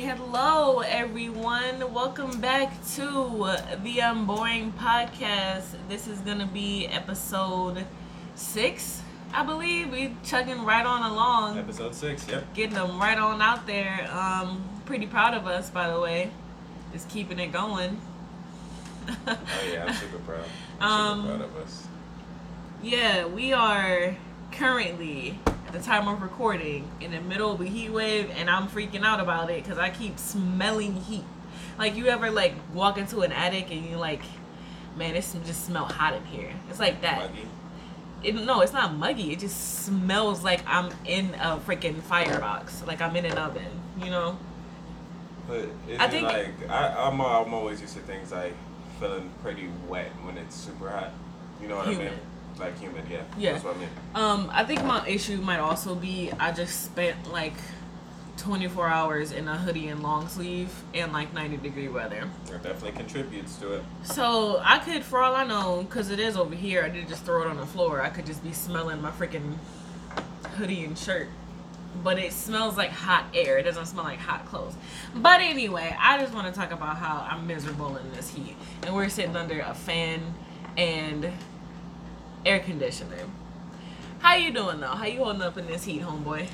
hello everyone. Welcome back to the Unboring Podcast. This is gonna be episode six, I believe. We chugging right on along, Episode six. Yep. getting them right on out there. Um, pretty proud of us, by the way. Just keeping it going. Oh yeah, I'm super proud. Um, I'm super proud of us. Yeah, we are currently the time of recording in the middle of a heat wave, and I'm freaking out about it because I keep smelling heat. Like you ever like walk into an attic and you like, man, it just smell hot in here. It's like that. Muggy. It, no, it's not muggy. It just smells like I'm in a freaking firebox. Like I'm in an oven. You know? But I think- like I, I'm I'm always used to things like feeling pretty wet when it's super hot. You know what I mean? Like humid, yeah. Yeah. That's what I mean. Um, I think my issue might also be I just spent like 24 hours in a hoodie and long sleeve in like 90 degree weather. It definitely contributes to it. So I could, for all I know, because it is over here, I did just throw it on the floor. I could just be smelling my freaking hoodie and shirt. But it smells like hot air. It doesn't smell like hot clothes. But anyway, I just want to talk about how I'm miserable in this heat. And we're sitting under a fan and air conditioner. How you doing though? How you holding up in this heat, homeboy?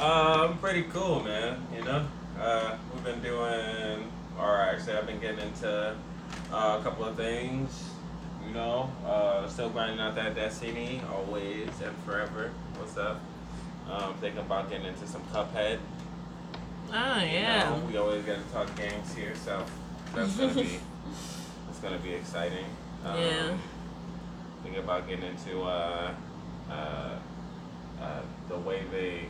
Uh, I'm pretty cool, man. You know, uh, we've been doing. all right. actually, I've been getting into uh, a couple of things. You know, uh, still grinding out that Destiny, always and forever. What's up? Um, thinking about getting into some Cuphead. Oh You yeah. know, we always get to talk games here, so that's gonna be it's gonna be exciting. Um, Yeah. Thinking about getting into uh, uh, uh, the way they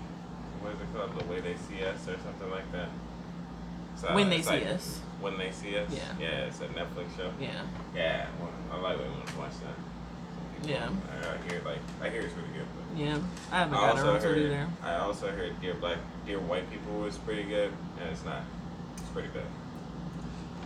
what is it called? The way they see us or something like that. So, When They See Us. When they see us. Yeah. Yeah, it's a Netflix show. Yeah. Yeah, well, I like when to watch that. Yeah. I, I hear like I hear it's really good. But. Yeah. I haven't I got also around to it either. I also heard Dear Black, Dear White People was pretty good, and it's not. It's pretty good.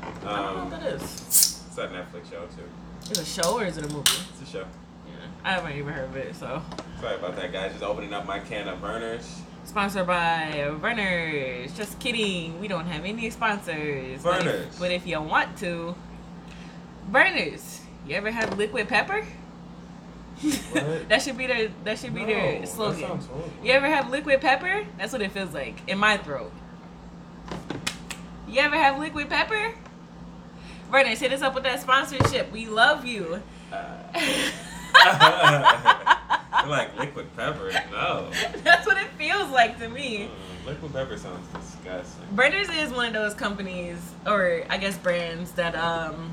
I don't know Um, what that is. it's a Netflix show too. Is it a show or is it a movie? It's a show. Yeah. I haven't even heard of it, so. Sorry about that, guys. Just opening up my can of Vernors. Sponsored by Vernors. Just kidding. We don't have any sponsors. But if- But if, you want to, Vernors. You ever have liquid pepper? That should be their that should be No, their slogan. You ever have liquid pepper? That's what it feels like in my throat. You ever have liquid pepper? Vernors, hit us up with that sponsorship. We love you. Uh, like liquid pepper. No. That's what it feels like to me. Mm, liquid pepper sounds disgusting. Vernors is one of those companies, or I guess brands, that um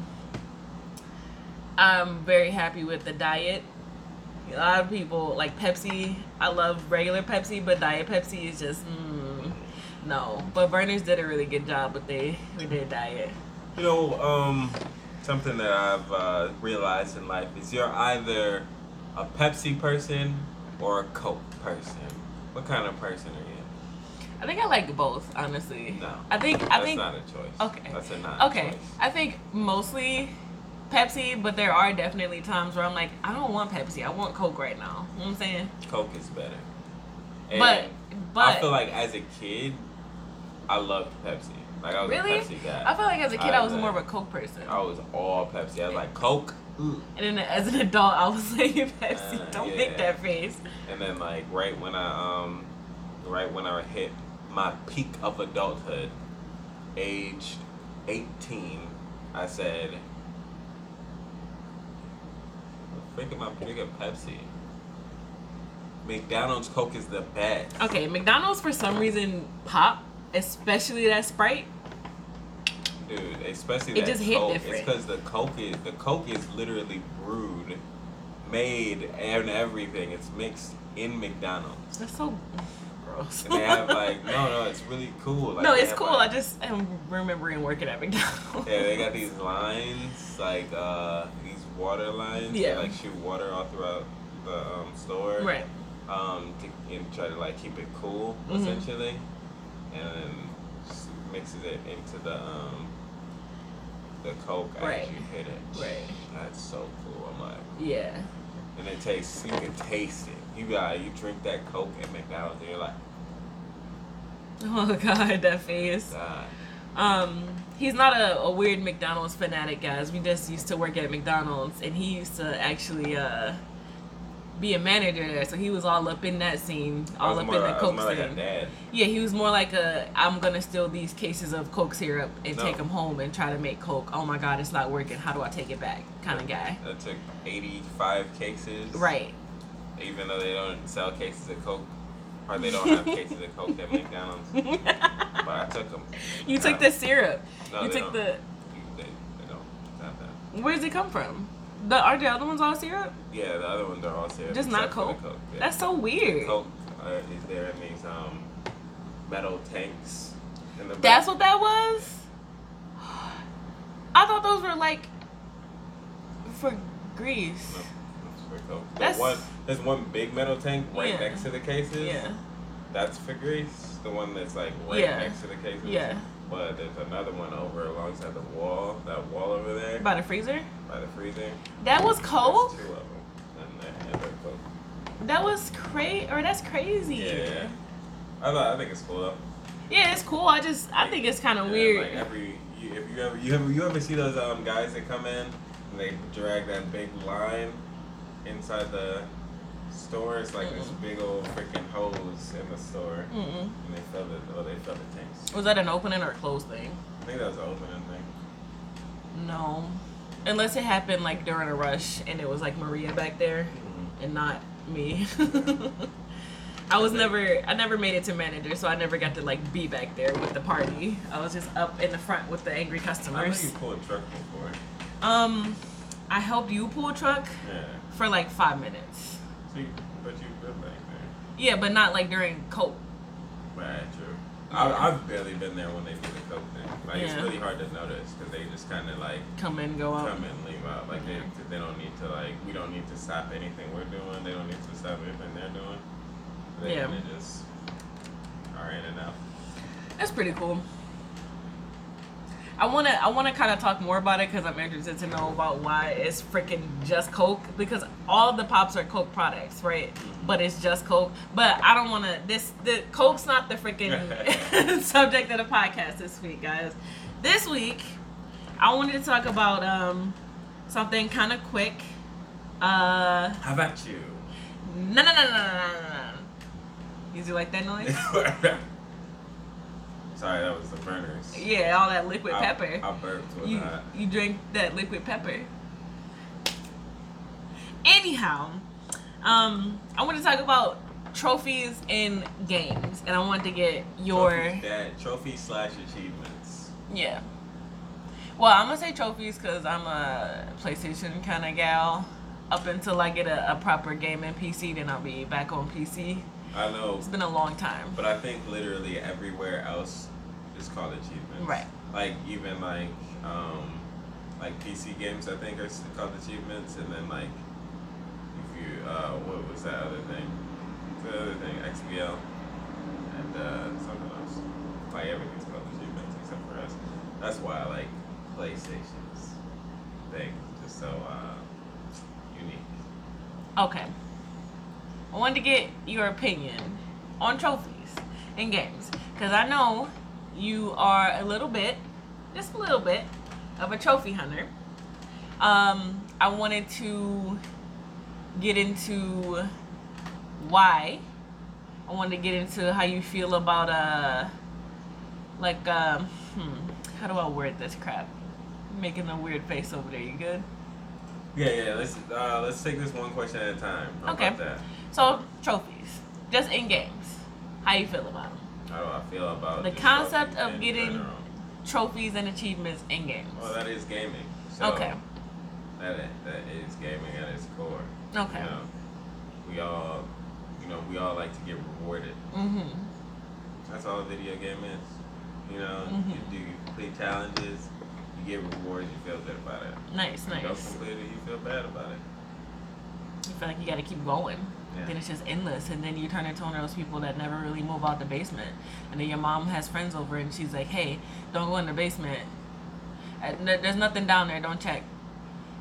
I'm very happy with the diet. A lot of people like Pepsi. I love regular Pepsi, but Diet Pepsi is just mm, no. But Vernors did a really good job with they with their diet. You know, um, something that I've uh, realized in life is you're either a Pepsi person or a Coke person. What kind of person are you? I think I like both, honestly. No. I think I That's think not a choice. okay. That's a not okay. choice. I think mostly Pepsi, but there are definitely times where I'm like, I don't want Pepsi. I want Coke right now. You know what I'm saying? Coke is better. And but but I feel like as a kid, I loved Pepsi. Like I was Really? a Pepsi guy. I feel like as a kid I, I was like- more of a Coke person. I was all Pepsi. I was like Coke. And then as an adult I was like Pepsi. Uh, don't yeah. make that face. and then like right when I um, right when I hit my peak of adulthood, aged eighteen, I said, "Freaking my drinking Pepsi." McDonald's Coke is the best. Okay, McDonald's for some reason pop, especially that Sprite. Dude, especially It that just hit Coke. different. It's because the Coke is the Coke is literally brewed, made, and everything. It's mixed in McDonald's. That's so gross. And they have like no, no, it's really cool. Like, no, it's cool. like- I just am remembering working at McDonald's. Yeah, they got these lines like uh these water lines. Yeah. That, like shoot water all throughout the um, store. Right. Um, to, and try to like keep it cool Mhm. essentially, and mixes it into the um the Coke Right. as you hit it. Right. That's so cool. I'm like, Yeah. and it tastes. You can taste it. You got you drink that Coke at McDonald's, and you're like, Oh god, that face. God. Um, he's not a, a weird McDonald's fanatic, guys. We just used to work at McDonald's, and he used to actually uh be a manager there. So he was all up in that scene, all up more, in the coke more like scene. Yeah, he was more like a I'm gonna steal these cases of coke syrup and No. take them home and try to make coke. Oh my god, it's not working. How do I take it back? Kind of guy. That took 85 cases. Right. Even though they don't sell cases of Coke. Or they don't have cases of Coke at McDonald's. But I took them. you took the syrup. No, you they took don't. the. They, they don't. It's not that. Where does it come from? The are the other ones all syrup? Yeah, the other ones are all syrup. Just not except for the Coke? Coke. Yeah. That's so weird. Coke uh, is there in these um, metal tanks in the. That's what that was. I thought those were like for grease. No, that's for Coke. The That's- one, there's one big metal tank right Yeah. next to the cases. Yeah. That's for grease. The one that's like right Yeah. next to the cases. Yeah. But there's another one over alongside the wall. That wall over there By the freezer. By the freezer. That was There's cold. two of them. And they're, That was crazy. Or that's crazy. Yeah. I thought I think it's cool though. Yeah, it's cool. I just I think it's kind of Yeah, weird. Like every you, if you ever you ever you ever see those um guys that come in and they drag that big line inside the store. It's like this Mm-mm. big old freaking hose in the store, Mm-mm. and they fill it. Oh, they fill the tanks. Was that an opening or a closed thing? I think that was an opening thing. No, unless it happened like during a rush and it was like Maria back there and not me. I was never I never made it to manager, so I never got to like be back there with the party. I was just up in the front with the angry customers. you pulled a truck before. Um, I helped you pull a truck Yeah. for like five minutes. See, but you've been back there. Yeah, but not like during coke. Right. I, I've barely been there when they do the coke thing. Like it's really hard to notice because they just kind of like Come in, go out. come and leave out. Like they, they don't need to like we don't need to stop anything we're doing. They don't need to stop anything they're doing. They Yeah. just are in and out. That's pretty cool. I wanna I wanna kind of talk more about it because I'm interested to know about why it's freaking just Coke because all the pops are Coke products, right? But it's just Coke. But I don't wanna this the Coke's not the freaking subject of the podcast this week, guys. This week, I wanted to talk about um something kind of quick. Uh, How about you? no, no, no, no, no, no, no, you like that noise? Sorry, that was the Vernors. Yeah, all that liquid I- pepper. I, burped with you that. you drink that liquid pepper. Anyhow, um, I want to talk about trophies in games, and I want to get your trophy, slash achievements. yeah. Well, I'm gonna say trophies because I'm a PlayStation kind of gal. Up until I get a, a proper gaming PC, then I'll be back on PC. I know, It's been a long time. but I think literally everywhere else is called achievements. Right. Like even like um, like PC games, I think are called achievements, and then like if you uh, what was that other thing? The other thing, XBL, and uh, something else. Like everything's called achievements except for us. That's why I like PlayStation's thing, just so uh, unique. Okay. I wanted to get your opinion on trophies in games. Because I know you are a little bit, just a little bit, of a trophy hunter. Um, I wanted to get into why. I wanted to get into how you feel about, uh, like, um, hmm, how do I word this crap? Making a weird face over there. You good? Yeah, yeah. Let's uh, let's take this one question at a time. How Okay. So trophies, just in games. How you feel about them? How do I feel about it. The concept of getting- general? Trophies and achievements in games. Well, that is gaming. So Okay. That is, that is gaming at its core. Okay. You know, we all, you know, we all like to get rewarded. Mhm. That's all a video game is. You know, Mhm. you do you complete challenges, you get rewards, you feel good about it. Nice, You don't nice. complete it, you feel bad about it. You feel like you gotta keep going. Yeah. Then it's just endless, and then you turn into one of those people that never really move out the basement. And then your mom has friends over, and she's like, "Hey, don't go in the basement. There's nothing down there. Don't check."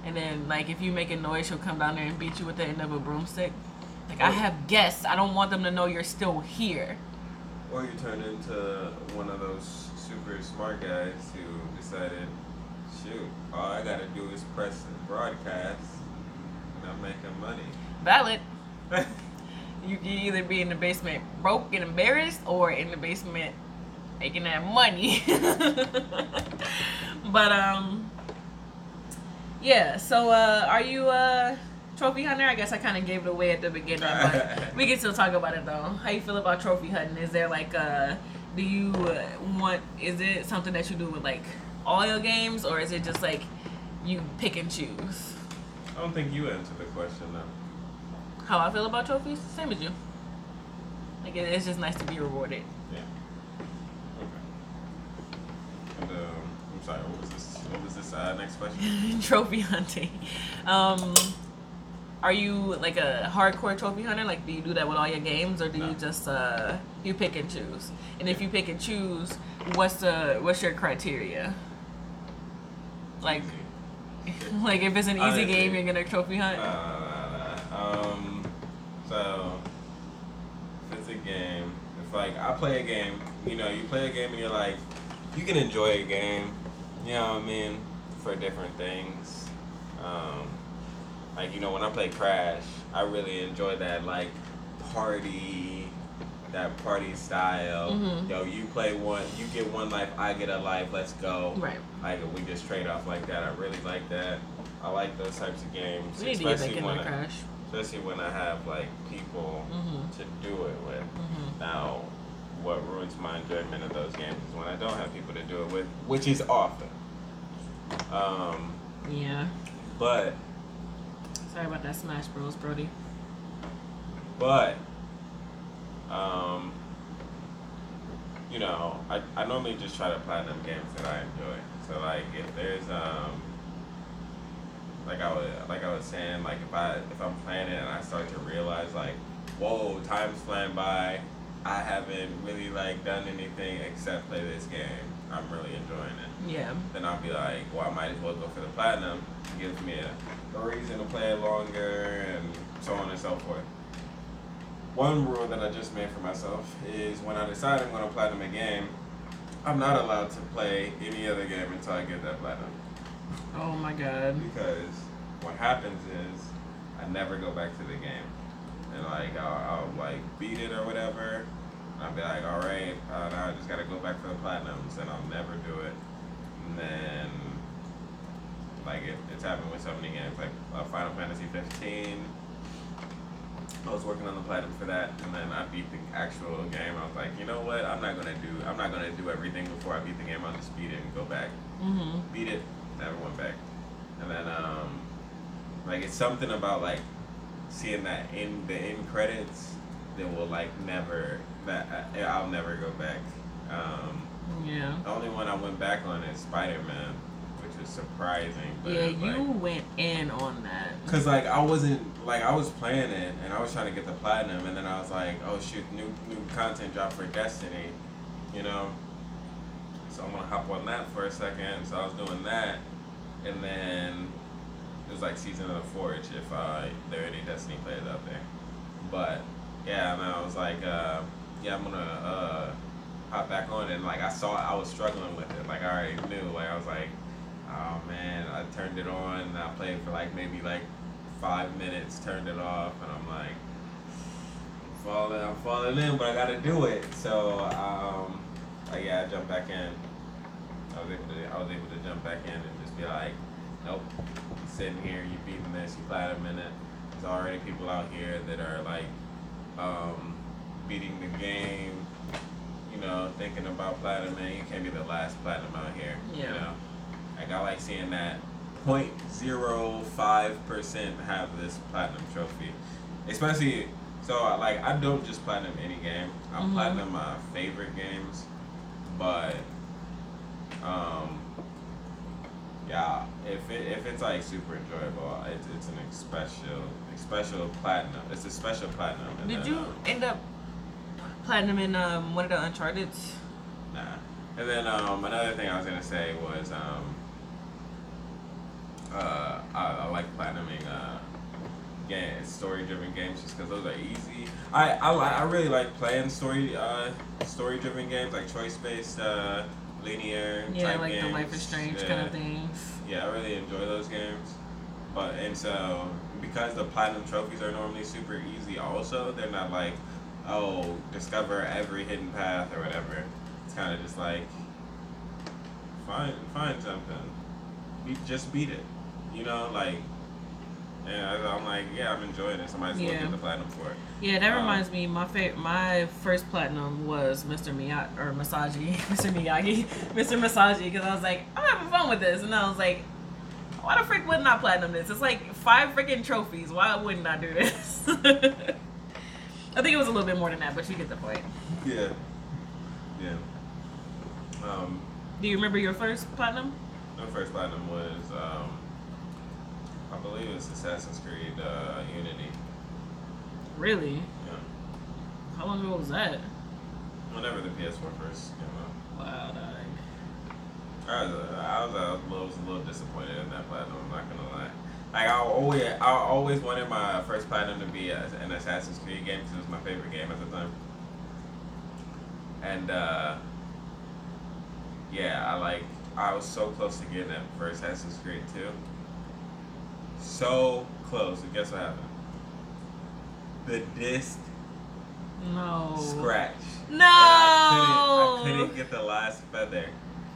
And then, like, if you make a noise, she'll come down there and beat you with the end of a broomstick. Like, I Oh. have guests. I don't want them to know you're still here. Or you turn into one of those super smart guys who decided, shoot, all I gotta do is press and broadcast, and I'm making money. Valid. You can either be in the basement broke and embarrassed, or in the basement making that money. but um, yeah. So uh, are you a trophy hunter? I guess I kind of gave it away at the beginning, but we can still talk about it though. How you feel about trophy hunting? Is there like uh, do you want? Is it something that you do with like all your games, or is it just like you pick and choose? I don't think you answered the question though. How I feel about trophies? Same as you. Like it- it's just nice to be rewarded. Yeah. Okay. And um, I'm sorry. What was this? What was this uh, next question? trophy hunting. Um, are you like a hardcore trophy hunter? Like, do you do that with all your games, or do No. you just uh, you pick and choose? And if you pick and choose, what's the what's your criteria? Like, like if it's an easy Honestly. game, you're gonna trophy hunt. Uh, um, so if it's a game, if like I play a game, you know, you play a game and you're like, you can enjoy a game, you know what I mean, for different things. Um, like you know, when I play Crash, I really enjoy that like party, that party style. Mhm. Yo, you play one, you get one life, I get a life. Let's go. right. Like we just trade off like that. I really like that. I like those types of games, We need to get back especially in when there, I, Crash. Especially when I have like people Mhm. to do it with. Mhm. Now, what ruins my enjoyment of those games is when I don't have people to do it with, which is often. Um, Yeah. but Sorry about that Smash Bros, Brody. but um, you know, I, I normally just try to platinum games that I enjoy. So like if there's um like I was like I was saying, like if I if I'm playing it and I start to realize like, whoa, time's flying by, I haven't really like done anything except play this game. I'm really enjoying it. Yeah. Then I'll be like, well, I might as well go for the platinum. It gives me a, a reason to play it longer and so on and so forth. One rule that I just made for myself is when I decide I'm going to platinum a game, I'm not allowed to play any other game until I get that platinum. Oh my God. Because what happens is I never go back to the game. And like I'll, I'll like beat it or whatever. I'll be like, all right, uh, now I just gotta go back for the platinums, and I'll never do it. And then like it, it's happened with so many games, like uh, Final Fantasy 15. I was working on the platinum for that, and then I beat the actual game. I was like, you know what? I'm not gonna do. I'm not gonna do everything before I beat the game. I'll just beat it and go back Mhm. beat it, never went back. And then um like it's something about like seeing that in the end credits that will like never that I, I'll never go back. Um Yeah. the only one I went back on is Spider Man, which is surprising. But Yeah, it's, you like, went in on that. Cause like I wasn't like I was playing it and I was trying to get the platinum and then I was like, oh shoot, new new content drop for Destiny, you know. So I'm gonna hop on that for a second. So I was doing that, and then it was like season of the Forge if uh, there are any Destiny players out there. But yeah, and I was like, uh, yeah, I'm gonna uh, hop back on and like I saw I was struggling with it. Like I already knew. Like I was like, oh man, I turned it on and I played for like maybe like five minutes, turned it off, and I'm like, I'm falling, I'm falling in, but I gotta do it. So um, like yeah, I jumped back in. I was able to I was able to jump back in and just be like, nope, you sitting here, you beating this, you platinum in it. There's already people out here that are like um, beating the game, you know, thinking about platinum, and you can't be the last platinum out here. You Yeah. know, like I like seeing that 0.05 percent have this platinum trophy, especially. So like I don't just platinum any game. I Mhm. platinum my favorite games, but um, yeah, if it, if it's like super enjoyable, it's, it's an special special platinum. It's a special platinum. Did then, you um, end up platinum in um, one of the Uncharted? Nah. And then um, another thing I was gonna say was um, uh, I, I like platinuming uh, game, story-driven games, just because those are easy. I I, I really like playing story uh, story-driven games like choice-based, uh, linear. Yeah, like the. Life is Strange yeah. kind of things. Yeah, I really enjoy those games. But and so because the platinum trophies are normally super easy, also they're not like, oh, discover every hidden path or whatever. It's kind of just like find find something, just beat it, you know, like. And I'm like, yeah, I'm enjoying it. Somebody's Yeah. looking the platinum for it. Yeah, that Um, reminds me. My fa- my first platinum was Mr. Miyagi or Massagy, Mr. Miyagi, Mr. Massagy, because I was like, I'm having fun with this, and I was like, why the frick wouldn't I platinum this? It's like five freaking trophies. Why wouldn't I do this? I think it was a little bit more than that, but you get the point. Yeah. Yeah. Um, Do you remember your first platinum? my first platinum was, um, I believe it's Assassin's Creed uh. Really? Yeah. How long ago was that? Whenever the PS4 first came out. Wow, dog. I was, uh, I was, uh, a little, was a little disappointed in that platinum. I'm not gonna lie. Like I always, I always wanted my first platinum to be a, an Assassin's Creed game because it was my favorite game at the time. And uh, yeah, I like, I was so close to getting that first Assassin's Creed 2. So close. And guess what happened? The disc No. scratch. No. I couldn't, I couldn't get the last feather.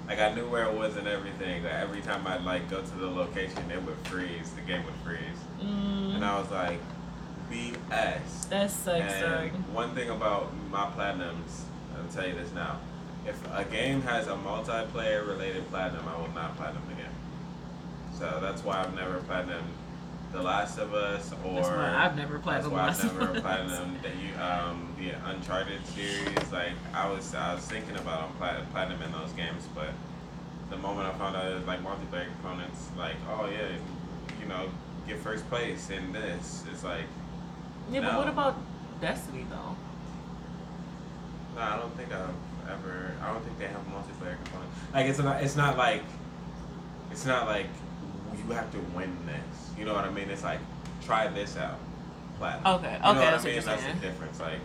Like I knew where it was and everything. But every time I'd like go to the location, it would freeze. The game would freeze, Mm, and I was like, BS. that sucks, And dog. one thing about my platinums, I'll tell you this now. If a game has a multiplayer related platinum, I will not platinum game. So that's why I've never platinumed The Last of Us or That's why I've never platinum. why Last I've never platinum the you- um the Uncharted series. Like I was I was thinking about on plat- platinum in those games, but the moment I found out it was like multiplayer components, like oh yeah, you know, get first place in this. It's like Yeah, but what about Destiny though? no, I don't think I've ever. I don't think they have multiplayer components. Like it's not. It's not like. It's not like you have to win this. You know what I mean? It's like try this out. Platinum. Okay, You okay, know what that's I what mean? you're That's the difference. Like,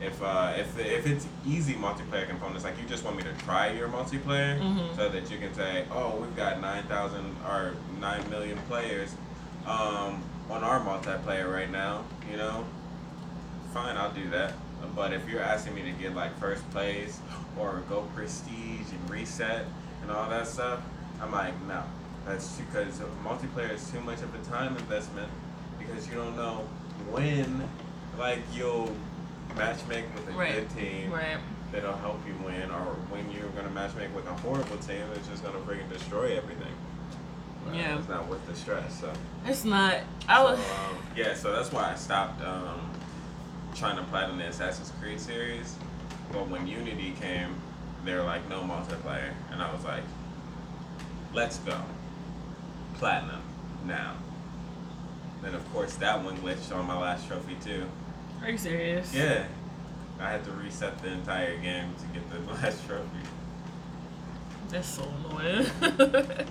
if uh, if if it's easy multiplayer components, like you just want me to try your multiplayer, Mhm. so that you can say, oh, we've got nine thousand or nine million players, um, on our multiplayer right now. You know, fine, I'll do that. But if you're asking me to get like first place or go prestige and reset and all that stuff, I'm like, no. That's because multiplayer is too much of a time investment because you don't know when, like, you'll matchmake with a Right. good team Right. that'll help you win, or when you're gonna matchmake with a horrible team that's just gonna freaking destroy everything. Well, Yeah. it's not worth the stress. So. It's not. I So, was. um, yeah, so that's why I stopped um, trying to platinum the Assassin's Creed series. But when Unity came, they were like, no multiplayer. And I was like, let's go. Platinum, now. Then, of course, that one glitched on my last trophy, too. Are you serious? Yeah. I had to reset the entire game to get the last trophy. That's so annoying.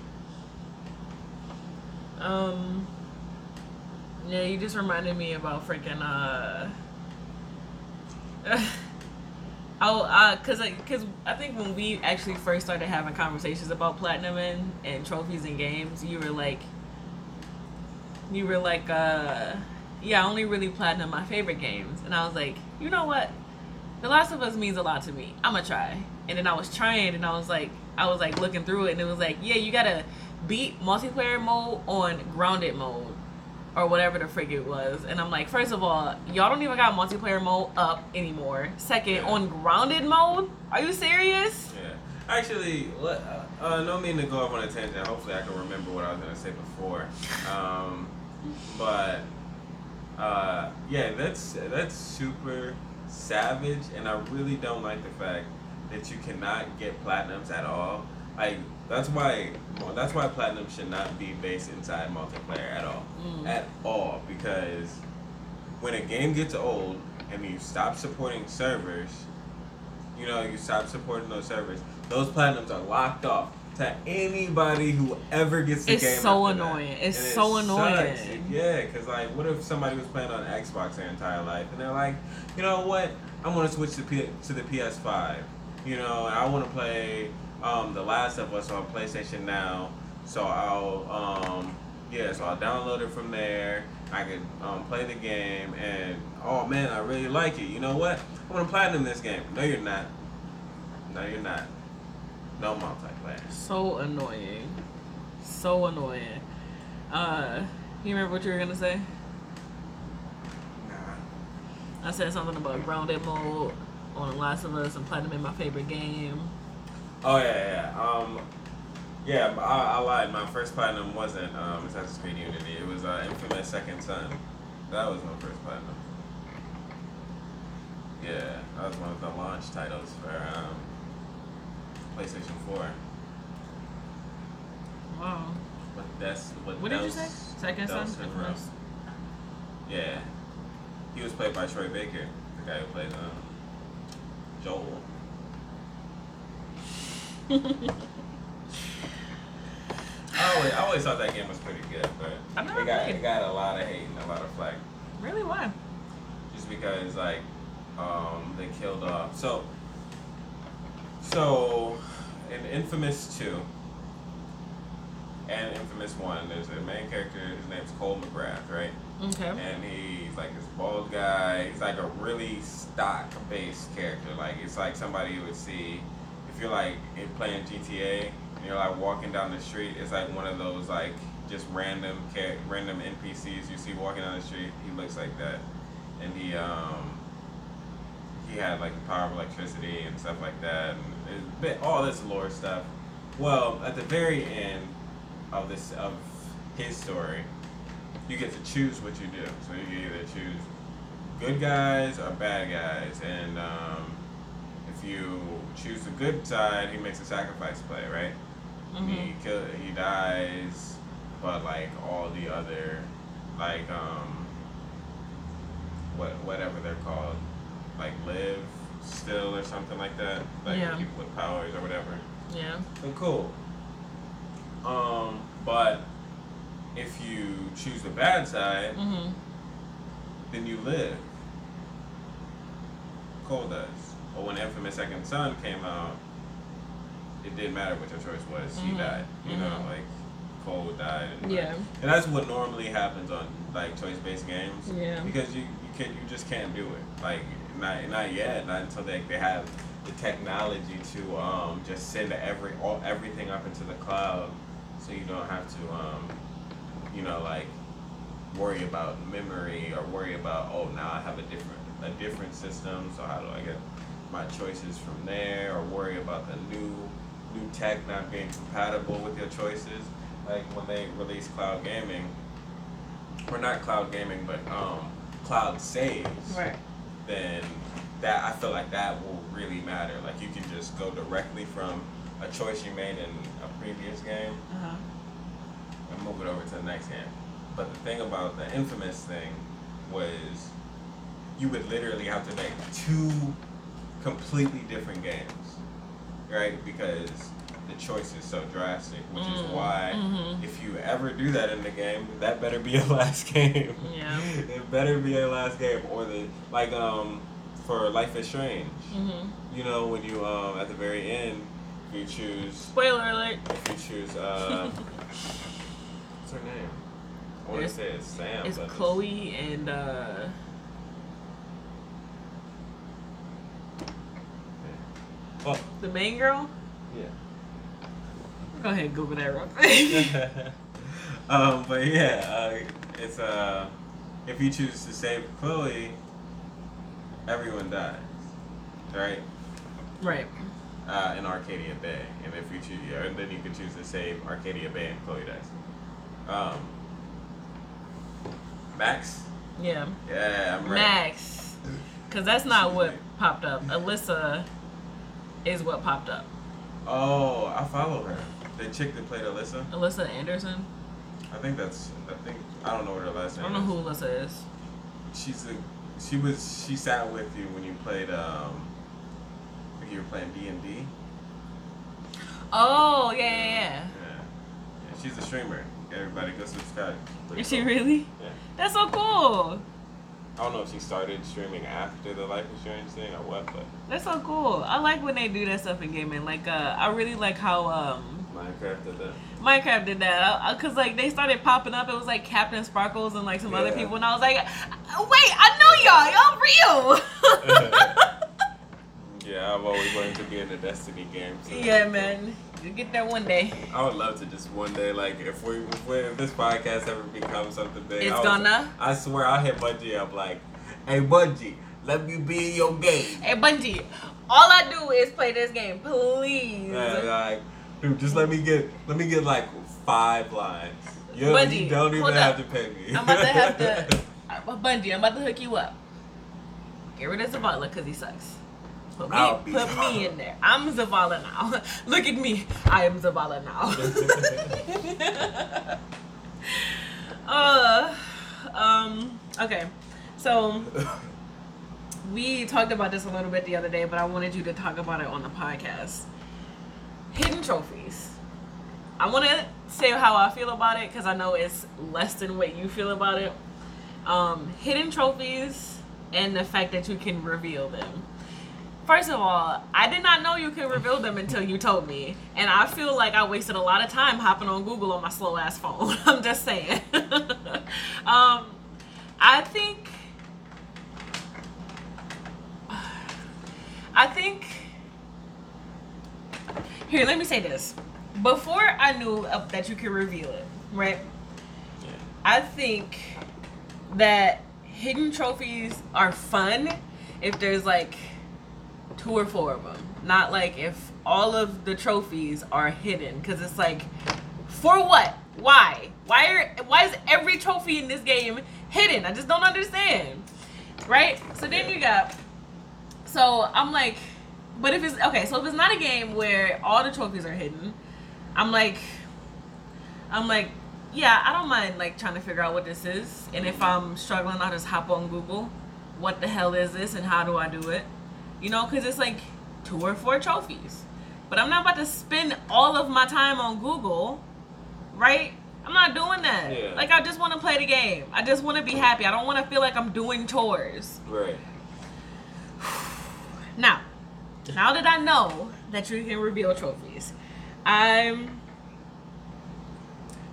um. Yeah, you just reminded me about freaking uh. Oh, uh, cause, I, cause I think when we actually first started having conversations about platinum and, and trophies and games, you were like, you were like, uh, yeah, I only really platinum my favorite games, and I was like, you know what, The Last of Us means a lot to me. I'ma try, and then I was trying, and I was like, I was like looking through it, and it was like, yeah, you gotta beat multiplayer mode on grounded mode or whatever the frig it was. And I'm like, first of all, y'all don't even got multiplayer mode up anymore. Second, Yeah. on grounded mode, are you serious? Yeah. Actually, let, uh, uh, no mean to go off on a tangent. Hopefully, I can remember what I was gonna say before. Um, but uh, yeah, that's that's super savage, and I really don't like the fact that you cannot get platinums at all. Like that's why well, that's why platinum should not be based inside multiplayer at all, Mm. at all, because when a game gets old and you stop supporting servers, you know, you stop supporting those servers, those platinums are locked off. to anybody who ever gets the game. It's game. so annoying. It's it so annoying. sucks. Yeah, because like, what if somebody was playing on Xbox their entire life and they're like, you know what? I want to switch to P- to the PS5. You know, I want to play um, The Last of Us on PlayStation now. So I'll um, yeah, so I'll download it from there. I could um, play the game and oh man, I really like it. You know what? I want to platinum this game. No, you're not. No, you're not. No multiplayer. So annoying. So annoying. Uh, you remember what you were gonna say? Nah. I said something about grounded mode on The Last of Us and platinum in my favorite game. Oh yeah, yeah. Um, yeah, I, I lied. My first platinum wasn't um, Assassin's Creed Unity. It was uh, Infamous Second Son. That was my first platinum. Yeah, that was one of the launch titles for um, PlayStation Four. Wow. But that's what. What did you say? Second son? Infamous. Yeah, he was played by Troy Baker, the guy who played um, Joel. I always, I always thought that game was pretty good, but I've never it got played. it got a lot of hate and a lot of flack really? Why? just because like um, they killed off. So so in Infamous two and Infamous one, there's a main character. His name's Cole McGrath, right? Okay. and he's like this bald guy. He's like a really stock based character. Like it's like somebody you would see if you're like in playing GTA and you're like walking down the street. It's like one of those like just random random NPCs you see walking down the street. He looks like that, and he um he had like the power of electricity and stuff like that, and bit all this lore stuff. Well, at the very end of this of his story, you get to choose what you do. So you either choose good guys or bad guys, and um, you choose the good side, he makes a sacrifice play, right? Mm-hmm. He kill, he dies, but like all the other, like um, what whatever they're called, like live still or something like that, like Yeah. people with powers or whatever. Yeah. So cool. Um, but if you choose the bad side, Mm-hmm. then you live. Cole does. But when Infamous Second Son came out, it didn't matter what your choice was. He Mhm. died. You know, Mhm. like Cole died. And, like- Yeah. and that's what normally happens on like choice-based games. Yeah. Because you you can you just can't do it. Like not not yet. Not until they they have the technology to um just send every all everything up into the cloud, so you don't have to um you know like worry about memory or worry about oh now I have a different a different system so how do I get my choices from there or worry about the new new tech not being compatible with your choices like when they release cloud gaming or not cloud gaming but um cloud saves Right. then that I feel like that will really matter like you can just go directly from a choice you made in a previous game Uh huh. and move it over to the next game. But the thing about the infamous thing was you would literally have to make two completely different games, right? Because the choice is so drastic, which is Mm, why mhm. if you ever do that in the game, that better be a last game. Yeah. it better be a last game, or the like um for Life is Strange. Mm-hmm. You know when you um at the very end you choose Spoiler alert. if you choose, uh, what's her name? I want to It's- say it's Sam. It's Chloe and uh Oh, the main girl. yeah. Go ahead, Google that real quick. um, but yeah, uh, it's uh, if you choose to save Chloe, everyone dies, right? right. Uh, in Arcadia Bay, and if you choose, yeah, and then you can choose to save Arcadia Bay and Chloe dies. Um, Max. Yeah. Yeah, I'm right. Max. Cause that's not what popped up. Alyssa is what popped up. Oh, I follow her. The chick that played Alyssa. Alyssa Anderson. I think that's. I think I don't know what her last name. I don't know is. who Alyssa is. She's a. She was. She sat with you when you played. Um. I think you were playing D and D. Oh yeah, yeah, Yeah. yeah. She's a streamer. Everybody go subscribe. Pretty Is she cool. really? Yeah. That's so cool. I don't know if she started streaming after the life insurance thing or what, but That's so cool. I like when they do that stuff in gaming. Like, uh, I really like how um, Minecraft did that. Minecraft did that. I, I, Cause like they started popping up. It was like CaptainSparklez and like some other people, and I was like, wait, I know y'all. Y'all real. Yeah, I've always wanted to be in the Destiny game. So. yeah, man. You get there one day. I would love to just one day, like, if we, if, we, if this podcast ever becomes something big, It's I was- gonna? I swear, I'll hit Bungie up like, "Hey, Bungie, let me be in your game." Hey Bungie, all I do is play this game, please. Yeah, like, dude, just let me get, let me get like five lines. You, you don't even have to pay me. I'm about to have to. Uh, Bungie, I'm about to hook you up. Get rid of Zavala because he sucks. Put me, I'll put me Zavala. in there. I'm Zavala now. Look at me. I am Zavala now. uh, um. Okay, so we talked about this a little bit the other day, but I wanted you to talk about it on the podcast. Hidden trophies. I want to say how I feel about it because I know it's less than what you feel about it. Um, hidden trophies and the fact that you can reveal them. First of all, I did not know you could reveal them until you told me, and I feel like I wasted a lot of time hopping on Google on my slow ass phone. I'm just saying. um, I think. I think. Here, let me say this. Before I knew that you could reveal it, right? Yeah. I think that hidden trophies are fun if there's like two or four of them. Not like if all of the trophies are hidden because it's like for what? Why? Why are why is every trophy in this game hidden? I just don't understand. Right? So then you got so I'm like but if it's okay, so if it's not a game where all the trophies are hidden, I'm like I'm like, yeah, I don't mind like trying to figure out what this is. And if I'm struggling, I'll just hop on Google. What the hell is this and how do I do it? You know, because it's like two or four trophies. But I'm not about to spend all of my time on Google, right? I'm not doing that. Yeah. Like, I just want to play the game. I just want to be happy. I don't want to feel like I'm doing chores. Right. Now, now that I know that you can reveal trophies, I'm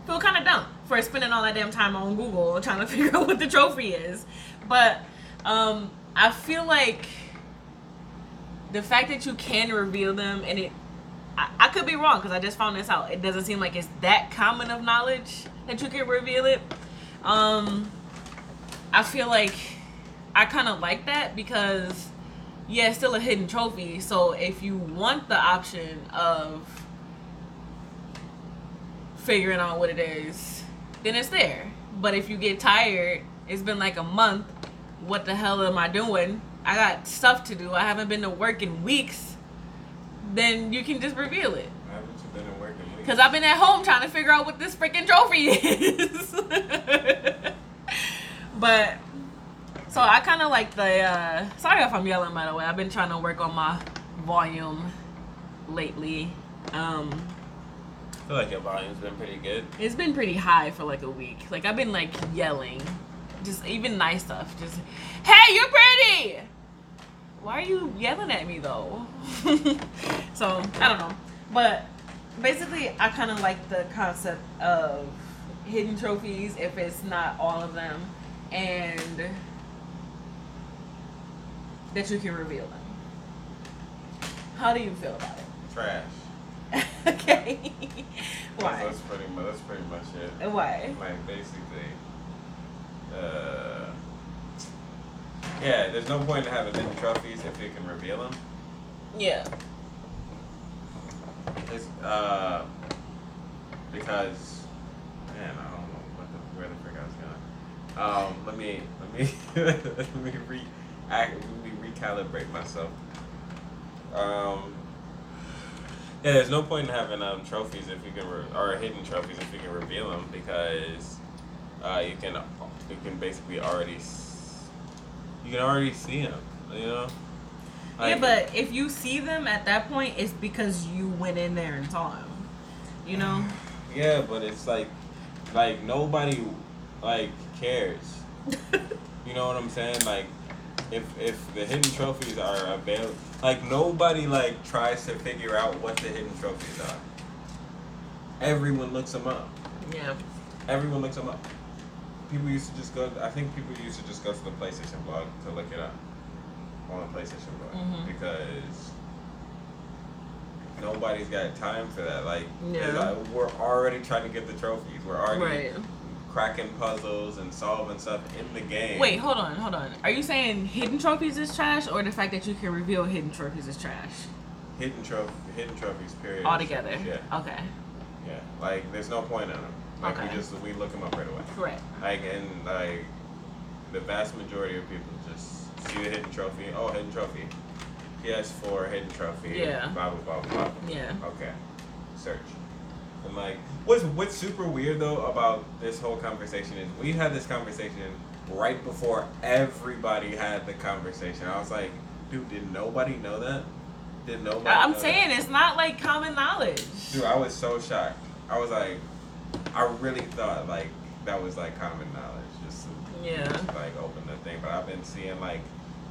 feel kind of dumb for spending all that damn time on Google trying to figure out what the trophy is. But um, I feel like the fact that you can reveal them and it, I, I could be wrong because I just found this out. It doesn't seem like it's that common of knowledge that you can reveal it. Um, I feel like I kind of like that because yeah, it's still a hidden trophy. So if you want the option of figuring out what it is, then it's there. But if you get tired, it's been like a month. What the hell am I doing? I got stuff to do. I haven't been to work in weeks. Then you can just reveal it. Haven't you been in weeks? Because I've been at home trying to figure out what this freaking trophy is. but, so I kind of like the, uh, sorry if I'm yelling by the way. I've been trying to work on my volume lately. Um, I feel like your volume's been pretty good. it's been pretty high for like a week. Like I've been like yelling. Just even nice stuff. Just, hey, you're pretty! Why are you yelling at me though? so, I don't know. But basically, I kind of like the concept of hidden trophies if it's not all of them. And that you can reveal them. How do you feel about it? Trash. okay. Why? that's pretty much. That's pretty much it. Why? Like basically, uh, yeah. There's no point in having hidden trophies if you can reveal them. Yeah. It's uh because man, I don't know what the where the frick I was going. Um, let me let me let me re act, let me recalibrate myself. Um. Yeah, there's no point in having um, trophies if you can re- or hidden trophies if you can reveal them because uh, you can you can basically already you can already see them. You know. yeah, but if you see them at that point, it's because you went in there and saw them. You know? Yeah, but it's like, like nobody, like cares. You know what I'm saying? Like, if if the hidden trophies are available, like nobody like tries to figure out what the hidden trophies are. Everyone looks them up. yeah. Everyone looks them up. People used to just go. I think people used to just go to the PlayStation blog to look it up on the PlayStation blog Mhm. because nobody's got time for that. Like, like, we're already trying to get the trophies. We're already Right. cracking puzzles and solving stuff in the game. Wait, hold on, hold on. Are you saying hidden trophies is trash, or the fact that you can reveal hidden trophies is trash hidden trophy, hidden trophies. Period. altogether? Yeah, Okay. yeah. Like, there's no point in them. Like, Okay. we just we look them up right away. Correct. Like and like the vast majority of people just see the hidden trophy. Oh, hidden trophy. PS4 hidden trophy. Yeah. Blah blah blah blah. Yeah. Okay. Search. And like, what's what's super weird though about this whole conversation is we had this conversation right before everybody had the conversation. I was like, dude, did nobody know that? Did nobody? I'm saying that? it's not like common knowledge. Dude, I was so shocked. I was like, I really thought like that was like common knowledge, just to, Yeah. like open the thing. But I've been seeing like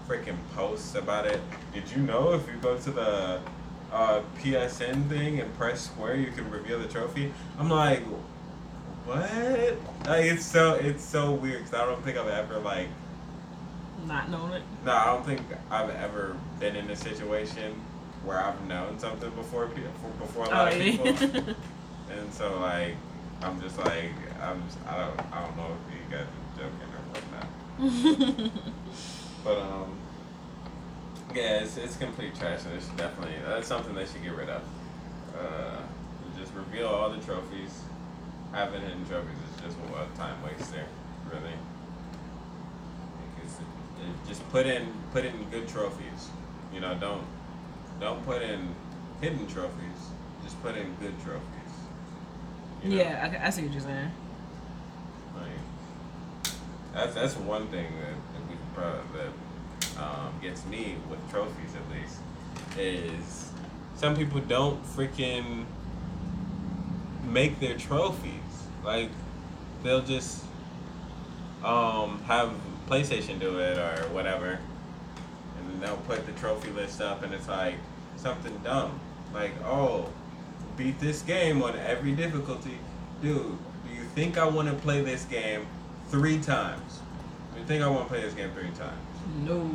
freaking posts about it. Did you know if you go to the uh, PSN thing and press square, you can reveal the trophy? I'm like, what? Like it's so it's so weird because I don't think I've ever like Not known it. no, I don't think I've ever been in a situation where I've known something before before a lot Oh, of yeah. people. And so like I'm just like I'm just, I don't I don't know if you guys are joking or whatnot. But um yeah, it's, it's complete trash and it should definitely that's something they should get rid of. Uh just reveal all the trophies. Having hidden trophies is just a time waster, really. Because it, it just put in put in good trophies. You know, don't don't put in hidden trophies. Just put in good trophies. You know? yeah, I, I see what you're saying. Like, that's that's one thing that, that we probably that um, gets me with trophies at least is some people don't freaking make their trophies. Like they'll just um, have PlayStation do it or whatever, and then they'll put the trophy list up, and it's like something dumb, like oh, beat this game on every difficulty, dude. Do you think I want to play this game three times? Do you think I want to play this game three times? No.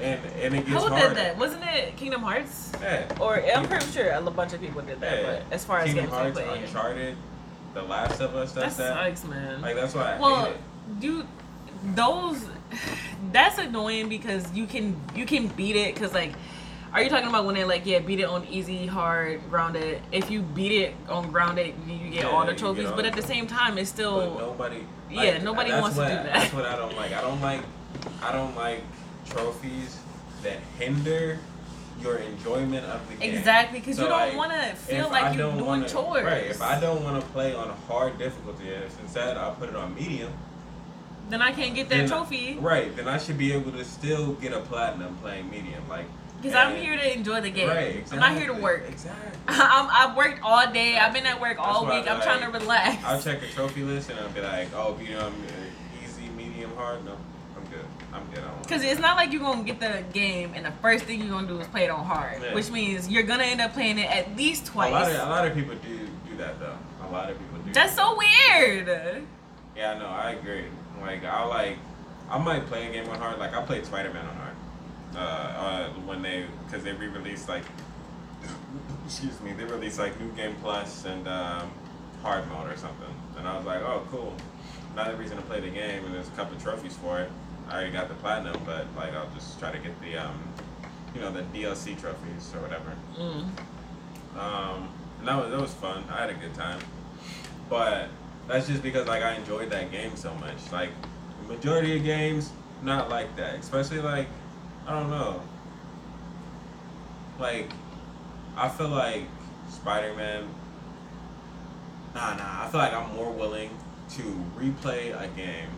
And and it gets Who harder. did that? Wasn't it Kingdom Hearts? Yeah. Or I'm pretty sure a bunch of people did that. Yeah. But as far as Kingdom games I Hearts, play, Uncharted, The Last of Us, that does that. sucks, man. Like that's why I well, hate it. you those that's annoying because you can you can beat it because like are you talking about when they like yeah beat it on easy hard grounded if you beat it on grounded you get Yeah, all the trophies all but at the same time it's But still nobody. Yeah, nobody wants to what, do that. That's what I don't like. I don't like. I don't like trophies that hinder your enjoyment of the game. exactly because So, you don't like, want to feel like you're doing wanna- chores Right. If I don't want to play on hard difficulty, if instead I'll put it on medium. then I can't get that then- trophy Right. Then I should be able to still get a platinum playing medium. Like. Because I'm here to enjoy the game Right. Exactly. I'm not here to work Exactly. I'm, I've worked all day I've been at work all week I'm I trying to relax I'll check a trophy list and I'll be like, oh, medium, uh, easy, medium, hard. No, I'm good. I'm good. Because it's not like you're gonna get the game and the first thing you're gonna do is play it on hard, Yeah. which means you're gonna end up playing it at least twice. A lot, of, a lot of people do do that though. A lot of people do. That's so weird. Yeah, no, I agree. Like I like, I might play a game on hard. Like I played Spider Man on hard. Uh, uh, when they, because they re-released like, excuse me, they released like New Game Plus and um, hard mode or something, and I was like, oh cool. Another reason to play the game, and there's a couple trophies for it. I already got the platinum, but like I'll just try to get the um, you know, the DLC trophies or whatever. Mm. Um, and that was that was fun. I had a good time, but that's just because like I enjoyed that game so much. Like the majority of games, not like that. Especially like I don't know. Like I feel like Spider Man. Nah, nah. I feel like I'm more willing to replay a game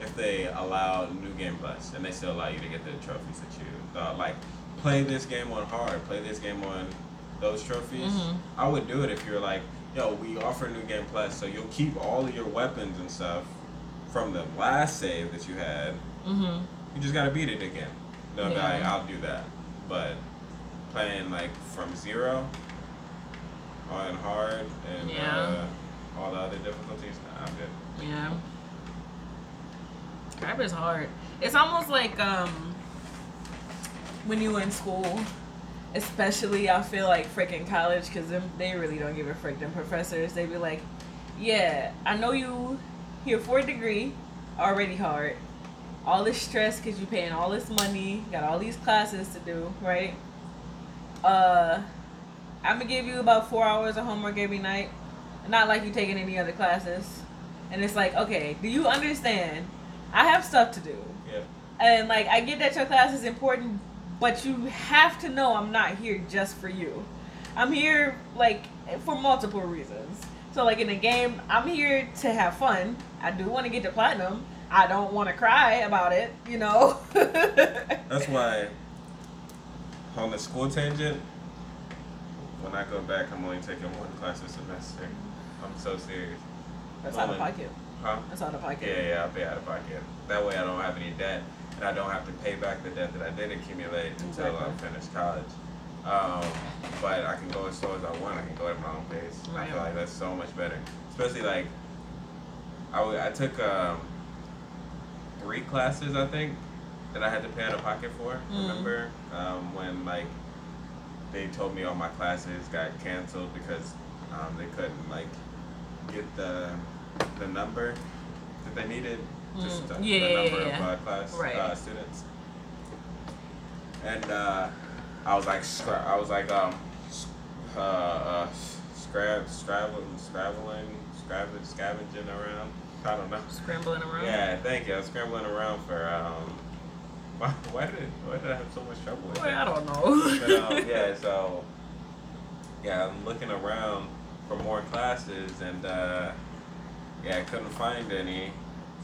if they allow New Game Plus and they still allow you to get the trophies that you uh, like play this game on hard, play this game on those trophies. Mhm. I would do it if you're like, yo, we offer new game plus, so you'll keep all of your weapons and stuff from the last save that you had. Mhm. You just gotta beat it again. Be Yeah. like, I'll do that. But playing like from zero on hard and Yeah. uh, all the other difficulties, nah, I'm good. Yeah. Rap is hard. It's almost like um when you in school, especially I feel like freaking college because they really don't give a frick. Them professors, they be like, "Yeah, I know you here for a degree, already hard. All this stress because you're paying all this money, got all these classes to do, right? Uh, I'm gonna give you about four hours of homework every night. Not like you taking any other classes." And it's like, okay, do you understand? I have stuff to do. Yeah. And like I get that your class is important, but you have to know I'm not here just for you. I'm here like for multiple reasons. So like in the game, I'm here to have fun. I do want to get to platinum. I don't want to cry about it, you know. That's why on the school tangent, when I go back, I'm only taking one class a semester. I'm so serious. That's out of pocket. Huh? That's out of pocket. yeah, yeah, I'll pay out of pocket. That way I don't have any debt, and I don't have to pay back the debt that I did accumulate until I finish college. Um, but I can go as slow as I want. I can go at my own pace. I feel like that's so much better. Especially like, I, w- I took um, three classes, I think, that I had to pay out of pocket for. Mm. Remember um, when like they told me all my classes got canceled because um, they couldn't like get the the number that they needed, just Mm. the, Yeah, the yeah, number yeah, of uh, class Right. uh, students. And uh, I was like, I was like, um, uh, uh, scrab, scrabbling, scrabbling, scrabbling, scavenging around. I don't know. Scrambling around. Yeah, thank you. I was scrambling around for um. Why, why did why did I have so much trouble with Boy, that? I don't know. But, um, yeah, so yeah, I'm looking around for more classes, and uh, yeah, I couldn't find any.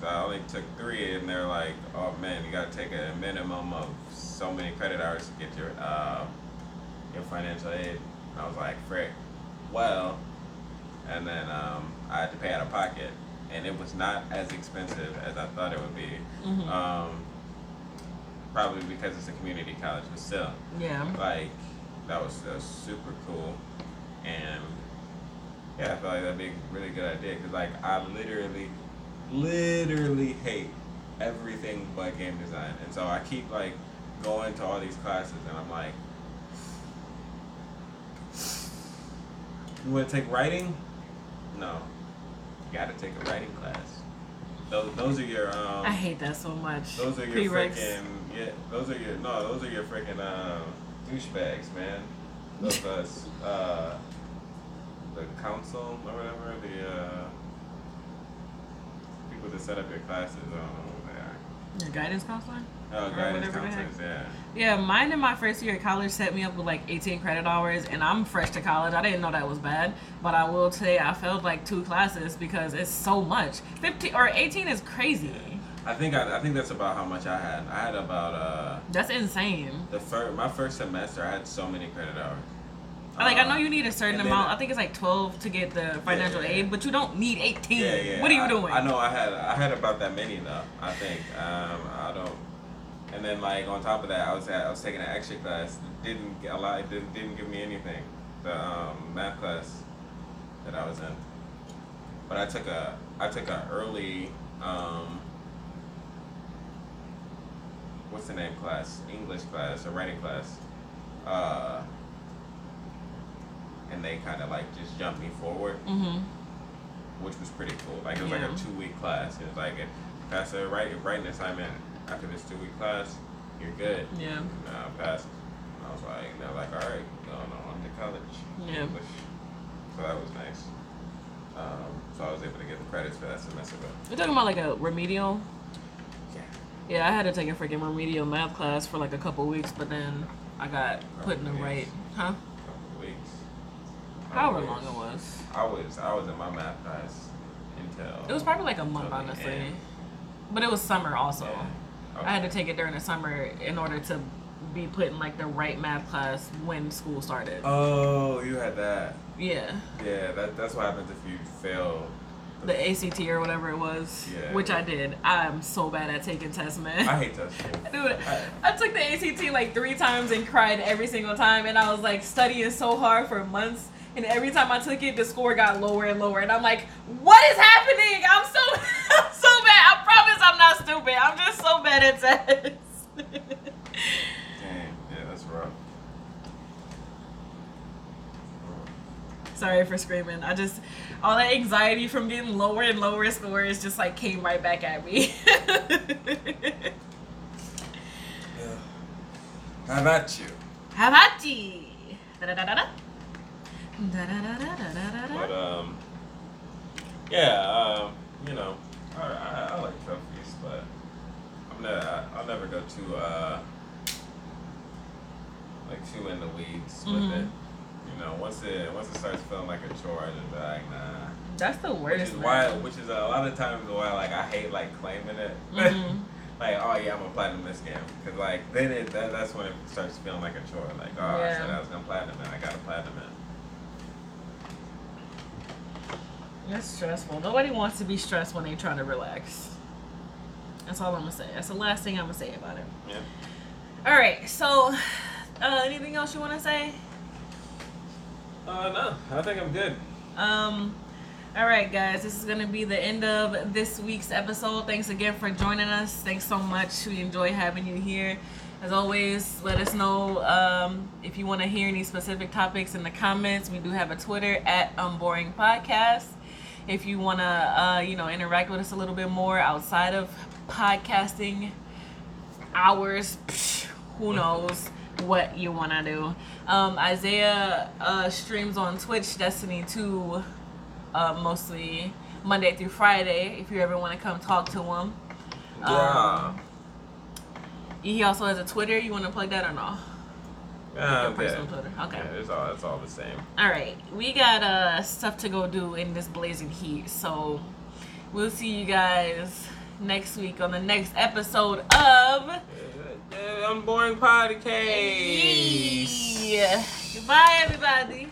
So I only took three, and they're like, "Oh man, you got to take a minimum of so many credit hours to get your uh, your financial aid." And I was like, "Frick." Well, and then um, I had to pay out of pocket, and it was not as expensive as I thought it would be. Mhm. Um, probably because it's a community college, but still yeah. like that was, that was super cool and yeah i feel like that'd be a really good idea because like i literally literally hate everything but game design and so i keep like going to all these classes and i'm like you want to take writing no you gotta take a writing class those, those are your um I hate that so much. those are your Prereqs. freaking yeah. Those are your no. Those are your freaking uh, douchebags, man. Those us uh, the council or whatever the uh, people that set up your classes. I don't know who they are. Your guidance counselor? Oh, whatever the heck. Yeah. Yeah, mine in my first year at college set me up with like 18 credit hours, and I'm fresh to college. I didn't know that was bad, but I will say I failed like two classes because it's so much. 15 or 18 is crazy. I think I, I think that's about how much I had. I had about uh That's insane. the first my first semester. I had so many credit hours. I like I Uh, know you need a certain amount. I think it's like 12 to get the financial yeah. aid, but you don't need 18. Yeah, yeah. What are you I, doing? I know I had I had about that many though. I think um, I. And then like on top of that, I was at, I was taking an extra class. that Didn't get a lot. it Didn't didn't give me anything. The um, math class that I was in. But I took a I took a early um, what's the name class? English class, a writing class. Uh, and they kind of like just jumped me forward Mm-hmm. which was pretty cool. Like it was like a two week class. It was like a write writing assignment after this two week class, you're good. Yeah. And I passed. And I was like, they're like, all right, going on to college. Yeah. English. So that was nice. Um, so I was able to get the credits for that semester. But We're talking about like a remedial. yeah, Yeah, I had to take a freaking remedial math class for like a couple weeks, but then I got put in the Couple right, huh? couple weeks. However Couple long it was. I was I was in my math class until It was probably like a month, until the honestly. end. But it was summer also. Yeah. I had to take it during the summer in order to be put in like the right math class when school started. Oh, you had that. yeah. Yeah, that, that's what happens if you fail. The ACT or whatever it was, Yeah. which I did. I'm so bad at taking tests, man. I hate school. Dude, I took the ACT like three times and cried every single time, and I was like studying so hard for months. And every time I took it, the score got lower and lower, and I'm like, "What is happening? I'm so, I'm so. I I'm not stupid. I'm just so bad at tests." Dang, yeah, that's rough. Sorry for screaming. I just all that anxiety from getting lower and lower scores just like came right back at me. Yeah. How about you? Havati. Da-da-da-da-da. Da-da-da-da-da-da-da. But um, yeah, um, you know, I, I, I like trophies, but I'm never, I'll never go too uh, like too in the weeds with Mhm. it. You know, once it once it starts feeling like a chore, I just be like, nah. That's the worst. Which worst. is man. why, which is a lot of times why like I hate like claiming it. Mhm. like, oh yeah, I'm gonna platinum this game, cause like then it that, that's when it starts feeling like a chore. Like, oh, I said I was gonna platinum it, I got to platinum it. That's stressful. Nobody wants to be stressed when they're trying to relax. That's all I'm gonna say. That's the last thing I'm gonna say about it. Yeah. All right. So, uh, anything else you want to say? Uh, no, I think I'm good. Um, all right, guys, this is gonna be the end of this week's episode. Thanks again for joining us. Thanks so much. We enjoy having you here. As always, let us know um, if you want to hear any specific topics in the comments. We do have a Twitter at Unboring Podcast. If you want to, uh, you know, interact with us a little bit more outside of podcasting hours, psh, who knows what you want to do. Um, Isaiah uh, streams on Twitch Destiny 2 uh, mostly Monday through Friday if you ever want to come talk to him. Yeah. Um, he also has a Twitter. You want to plug that or no? Your personal. Twitter. Okay. Yeah, it's all it's all the same. All right, we got uh stuff to go do in this blazing heat, so we'll see you guys next week on the next episode of. Uh, Unboring podcast. Yeah. Goodbye, everybody.